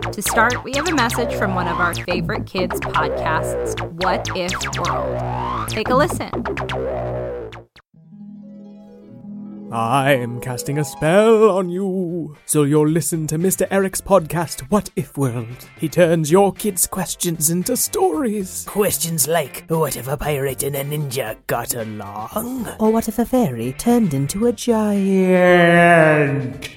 To start, we have a message from one of our favorite kids' podcasts, What If World. Take a listen. I'm casting a spell on you. So you'll listen to Mr. Eric's podcast, What If World. He turns your kids' questions into stories. Questions like, what if a pirate and a ninja got along? Or what if a fairy turned into a giant?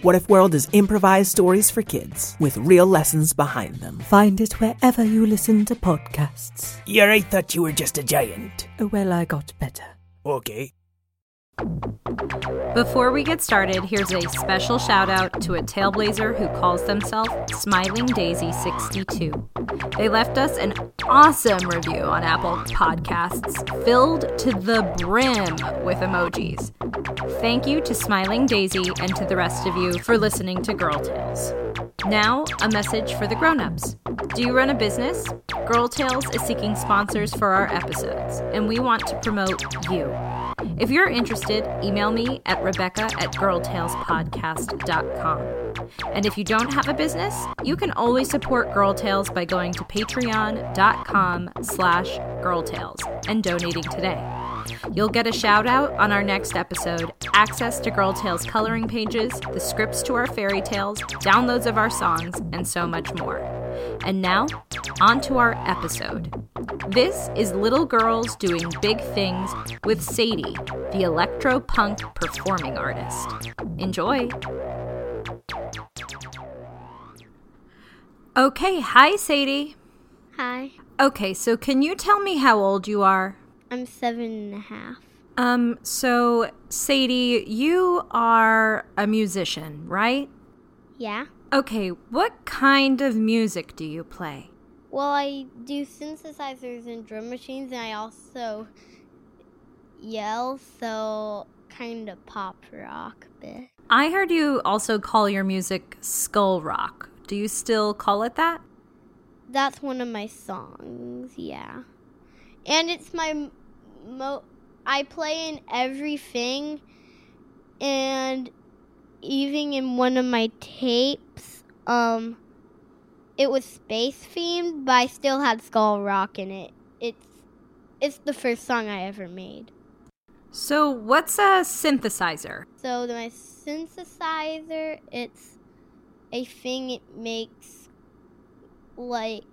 What If World is improvised stories for kids with real lessons behind them. Find it wherever you listen to podcasts. Yeah, I thought you were just a giant. Well, I got better. Okay. Before we get started, here's a special shout out to a tailblazer who calls themselves Smiling Daisy 62. They left us an awesome review on Apple Podcasts, filled to the brim with emojis. Thank you to Smiling Daisy and to the rest of you for listening to Girl Tales. Now, a message for the grown-ups. Do you run a business? Girl Tales is seeking sponsors for our episodes, and we want to promote you. If you're interested, email me at rebecca at girltalespodcast.com. And if you don't have a business, you can always support Girl Tales by going to patreon.com slash girltales and donating today. You'll get a shout out on our next episode, access to Girl Tales coloring pages, the scripts to our fairy tales, downloads of our songs, and so much more. And now, on to our episode. This is Little Girls Doing Big Things with Sadie, the electro punk performing artist. Enjoy! Okay, hi Sadie. Hi, Okay, so can you tell me how old you are? I'm seven and a half. Um, so Sadie, you are a musician, right? Yeah? Okay, what kind of music do you play? Well, I do synthesizers and drum machines, and I also yell, so kind of pop rock bit. I heard you also call your music skull rock. Do you still call it that? That's one of my songs, yeah. And it's my mo. I play in everything, and even in one of my tapes, um, it was space themed, but I still had skull rock in it. It's it's the first song I ever made. So, what's a synthesizer? So my synthesizer, it's a thing it makes like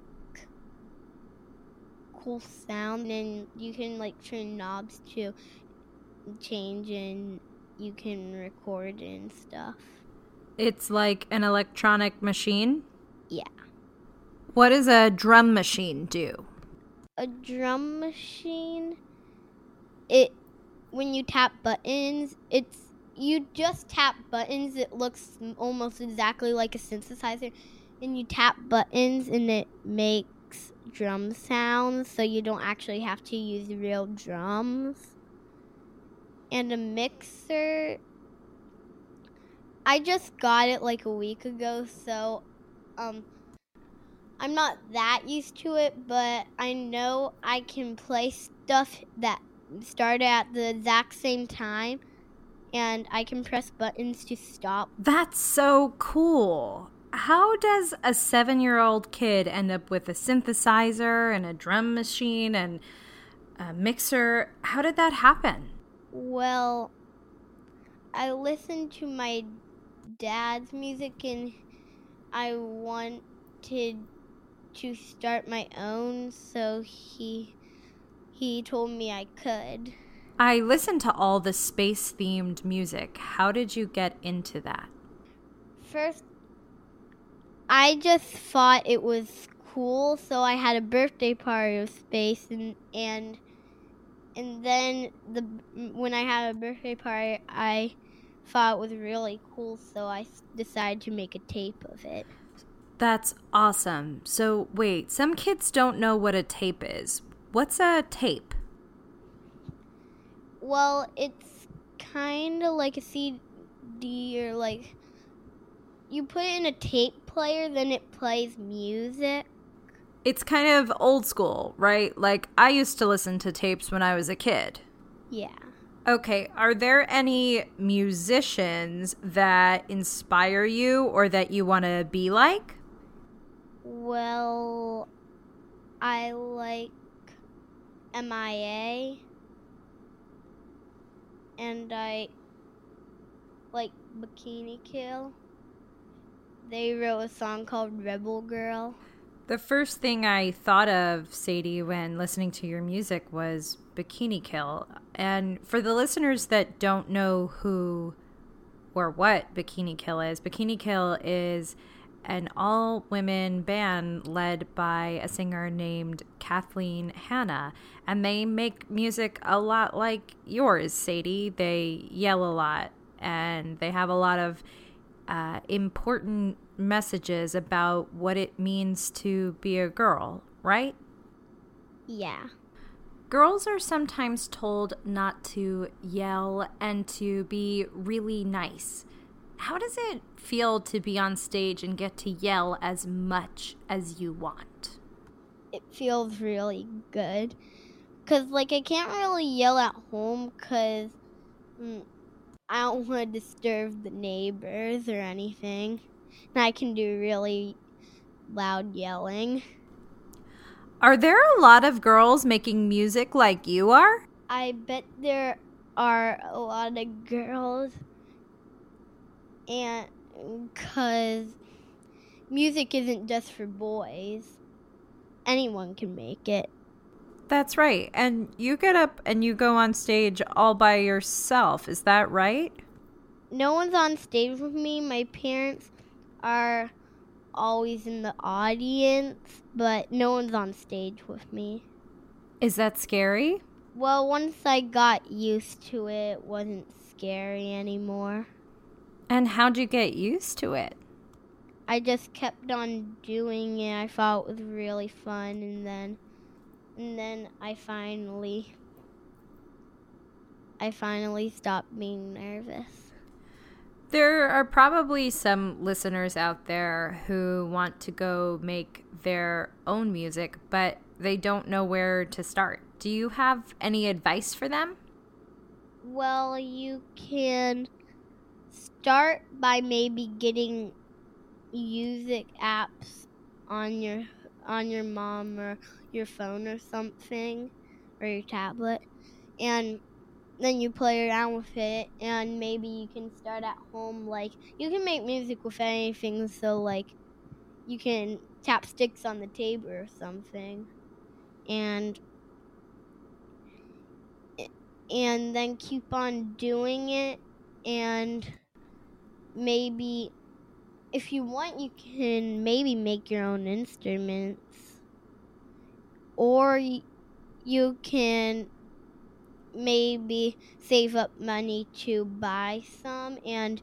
cool sound, and you can like turn knobs to change, and you can record and stuff. It's like an electronic machine? What does a drum machine do? A drum machine, it when you tap buttons, it's you just tap buttons. It looks almost exactly like a synthesizer, and you tap buttons, and it makes drum sounds. So you don't actually have to use real drums. And a mixer, I just got it like a week ago, so um, I'm not that used to it, but I know I can play stuff that start at the exact same time and I can press buttons to stop. That's so cool. How does a seven year old kid end up with a synthesizer and a drum machine and a mixer? How did that happen? Well, I listened to my dad's music and I wanted to start my own, so he he told me I could. I listened to all the space themed music. How did you get into that? First, I just thought it was cool, so I had a birthday party of space, and and and then the when I had a birthday party, I thought it was really cool, so I decided to make a tape of it. That's awesome. So wait, some kids don't know what a tape is. What's a tape? Well, it's kind of like a CD or like you put it in a tape player, then it plays music. It's kind of old school, right? Like I used to listen to tapes when I was a kid. Yeah. Okay, are there any musicians that inspire you or that you want to be like? Well, I like MIA and I like Bikini Kill. They wrote a song called Rebel Girl. The first thing I thought of, Sadie, when listening to your music was Bikini Kill. And for the listeners that don't know who or what Bikini Kill is, Bikini Kill is an all women band led by a singer named Kathleen Hanna. And they make music a lot like yours, Sadie. They yell a lot and they have a lot of uh, important messages about what it means to be a girl, right? Yeah. Girls are sometimes told not to yell and to be really nice. How does it feel to be on stage and get to yell as much as you want? It feels really good. Because, like, I can't really yell at home because mm, I don't want to disturb the neighbors or anything. And I can do really loud yelling. Are there a lot of girls making music like you are? I bet there are a lot of girls and because music isn't just for boys. Anyone can make it. That's right. And you get up and you go on stage all by yourself. Is that right? No one's on stage with me. My parents are always in the audience but no one's on stage with me. Is that scary? Well once i got used to it, it wasn't scary anymore and how'd you get used to it? I just kept on doing it. I thought it was really fun and then and then I finally I finally stopped being nervous. There are probably some listeners out there who want to go make their own music, but they don't know where to start. Do you have any advice for them? Well, you can start by maybe getting music apps on your on your mom or your phone or something or your tablet and then you play around with it and maybe you can start at home like you can make music with anything so like you can tap sticks on the table or something and and then keep on doing it and maybe if you want you can maybe make your own instruments. Or you can maybe save up money to buy some and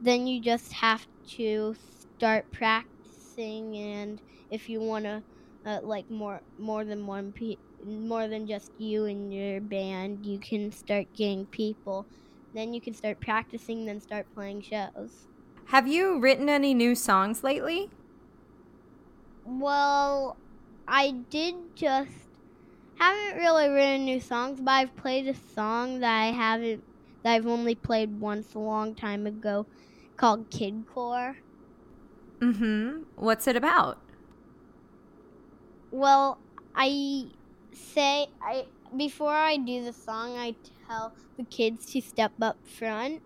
then you just have to start practicing. And if you want to uh, like more more than one pe- more than just you and your band you can start getting people then you can start practicing then start playing shows. Have you written any new songs lately? Well i did just haven't really written new songs but i've played a song that i haven't that i've only played once a long time ago called kid core. Mm-hmm. What's it about? Well, I say I before I do the song, I tell the kids to step up front.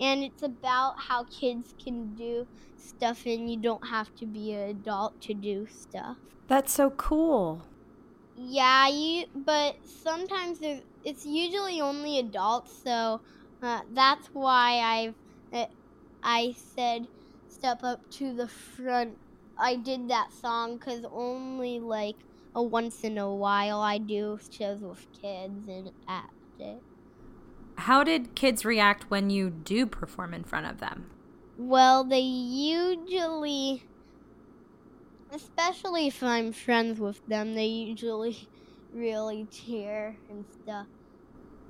And it's about how kids can do stuff and you don't have to be an adult to do stuff. That's so cool. Yeah, you but sometimes it's usually only adults, so uh, that's why I've uh, I said step up to the front I did that song because only like a once in a while I do shows with kids and act it. How did kids react when you do perform in front of them? Well, they usually, especially if I'm friends with them, they usually really cheer and stuff.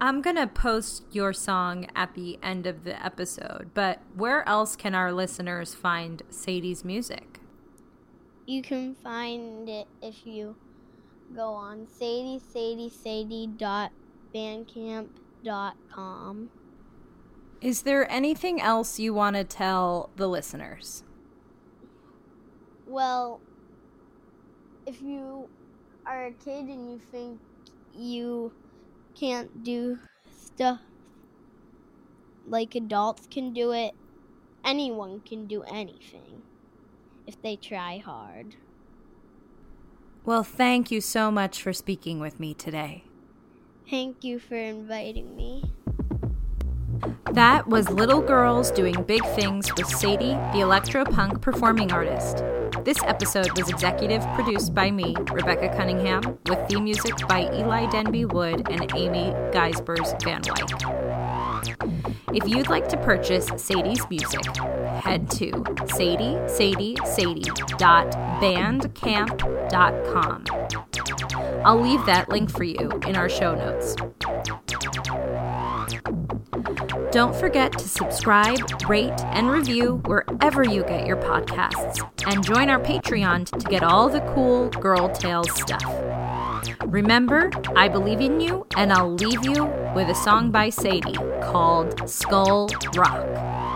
I'm going to post your song at the end of the episode, but where else can our listeners find Sadie's music? You can find it if you go on sadie sadie sadie dot bandcamp dot com. Is there anything else you want to tell the listeners? Well, if you are a kid and you think you can't do stuff like adults can do it, anyone can do anything if they try hard. Well, thank you so much for speaking with me today. Thank you for inviting me. That was Little Girls Doing Big Things with Sadie, the electro-punk performing artist. This episode was executive produced by me, Rebecca Cunningham, with theme music by Eli Denby Wood and Amy Geisbers Van Wyk. If you'd like to purchase Sadie's music, head to sadie, sadie, sadie.bandcamp.com. I'll leave that link for you in our show notes. Don't forget to subscribe, rate, and review wherever you get your podcasts, and join our Patreon to get all the cool Girl Tales stuff. Remember, I believe in you, and I'll leave you with a song by Sadie called Skull Rock.